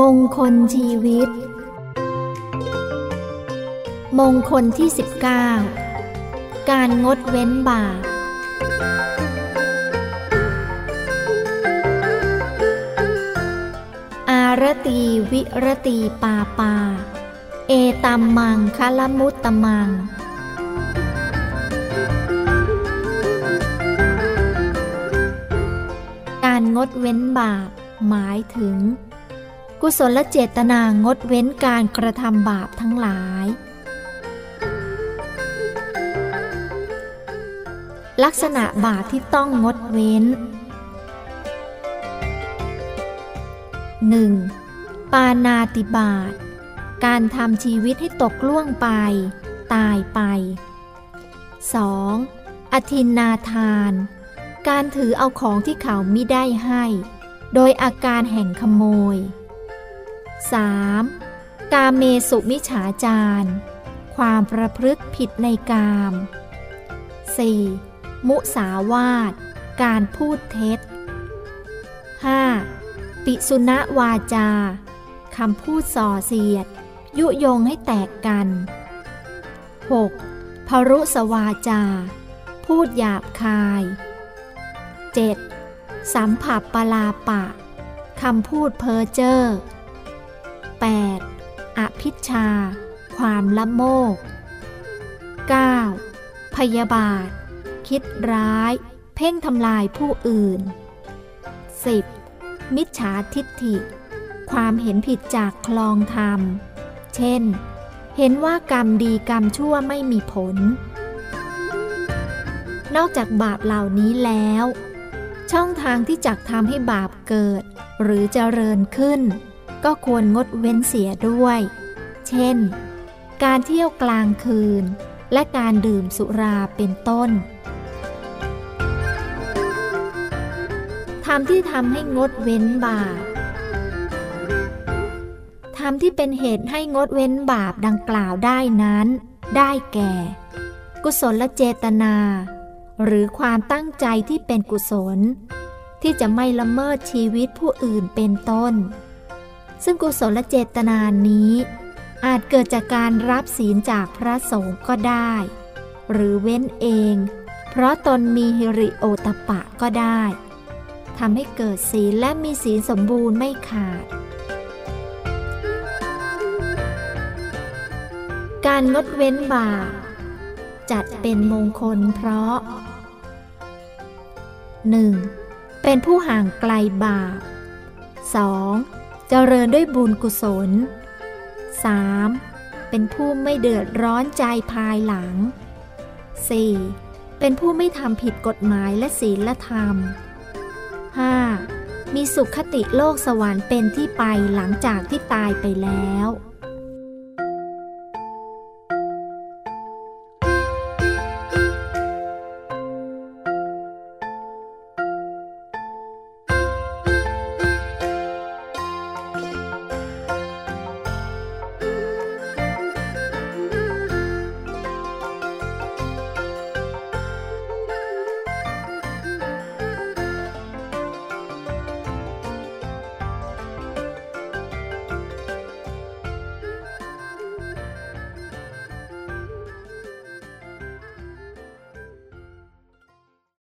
มงคลชีวิต มงคลที่ 19 การงดเว้นบาปอารตีวิรตีปาปา เอตัมมังคลมุตตมัง การงดเว้นบาปหมายถึง กุศลเจตนางดเว้นการกระทำบาปทั้งหลาย ลักษณะบาปที่ต้องงดเว้น 1. ปานาติบาต การทำชีวิตให้ตกล่วงไป ตายไป 2. อธินนาทาน การถือเอาของที่เขามิได้ให้ โดยอาการแห่งขโมย 3. กาเมสุมิฉาจารความประพฤติผิดในกาม 4. มุสาวาท การพูดเท็จ 5. ปิสุณวาจาคำพูดส่อเสียด ยุยงให้แตกกัน 6. พรุสวาจา พูดหยาบคาย 7. สัมผัสปลาปะ คำพูดเพ้อเจ้อ 8. อภิชา ความละโมก 9. พยาบาท คิดร้าย เพ่งทำลายผู้อื่น 10. มิจฉาทิฏฐิ ความเห็นผิดจากคลองธรรม เช่น เห็นว่ากรรมดีกรรมชั่วไม่มีผล นอกจากบาปเหล่านี้แล้ว ช่องทางที่จักทำให้บาปเกิด หรือเจริญขึ้น ก็ควรงดเว้นเสียด้วย เช่น การเที่ยวกลางคืน และการดื่มสุราเป็นต้นธรรมที่ทำให้งดเว้นบาปธรรมที่เป็นเหตุให้งดเว้นบาปดังกล่าวได้นั้น ได้แก่ กุศลเจตนา หรือความตั้งใจที่เป็นกุศล ที่จะไม่ละเมิดชีวิตผู้อื่นเป็นต้น ซึ่งกุศลเจตนานี้ อาจเกิดจากการรับศีลจากพระสงฆ์ก็ได้ หรือเว้นเอง เพราะตนมีฮิริโอตปะก็ได้ทำให้เกิดศีลและมีศีลสมบูรณ์ไม่ขาด การงดเว้นบาปจัดเป็นมงคลเพราะ 1. เป็นผู้ห่างไกลบาป 2. เจริญด้วยบุญกุศล 3. เป็นผู้ไม่เดือดร้อนใจภายหลัง 4. เป็นผู้ไม่ทำผิดกฎหมายและศีลธรรม 5. มีสุขคติโลกสวรรค์เป็นที่ไปหลังจากที่ตายไปแล้ว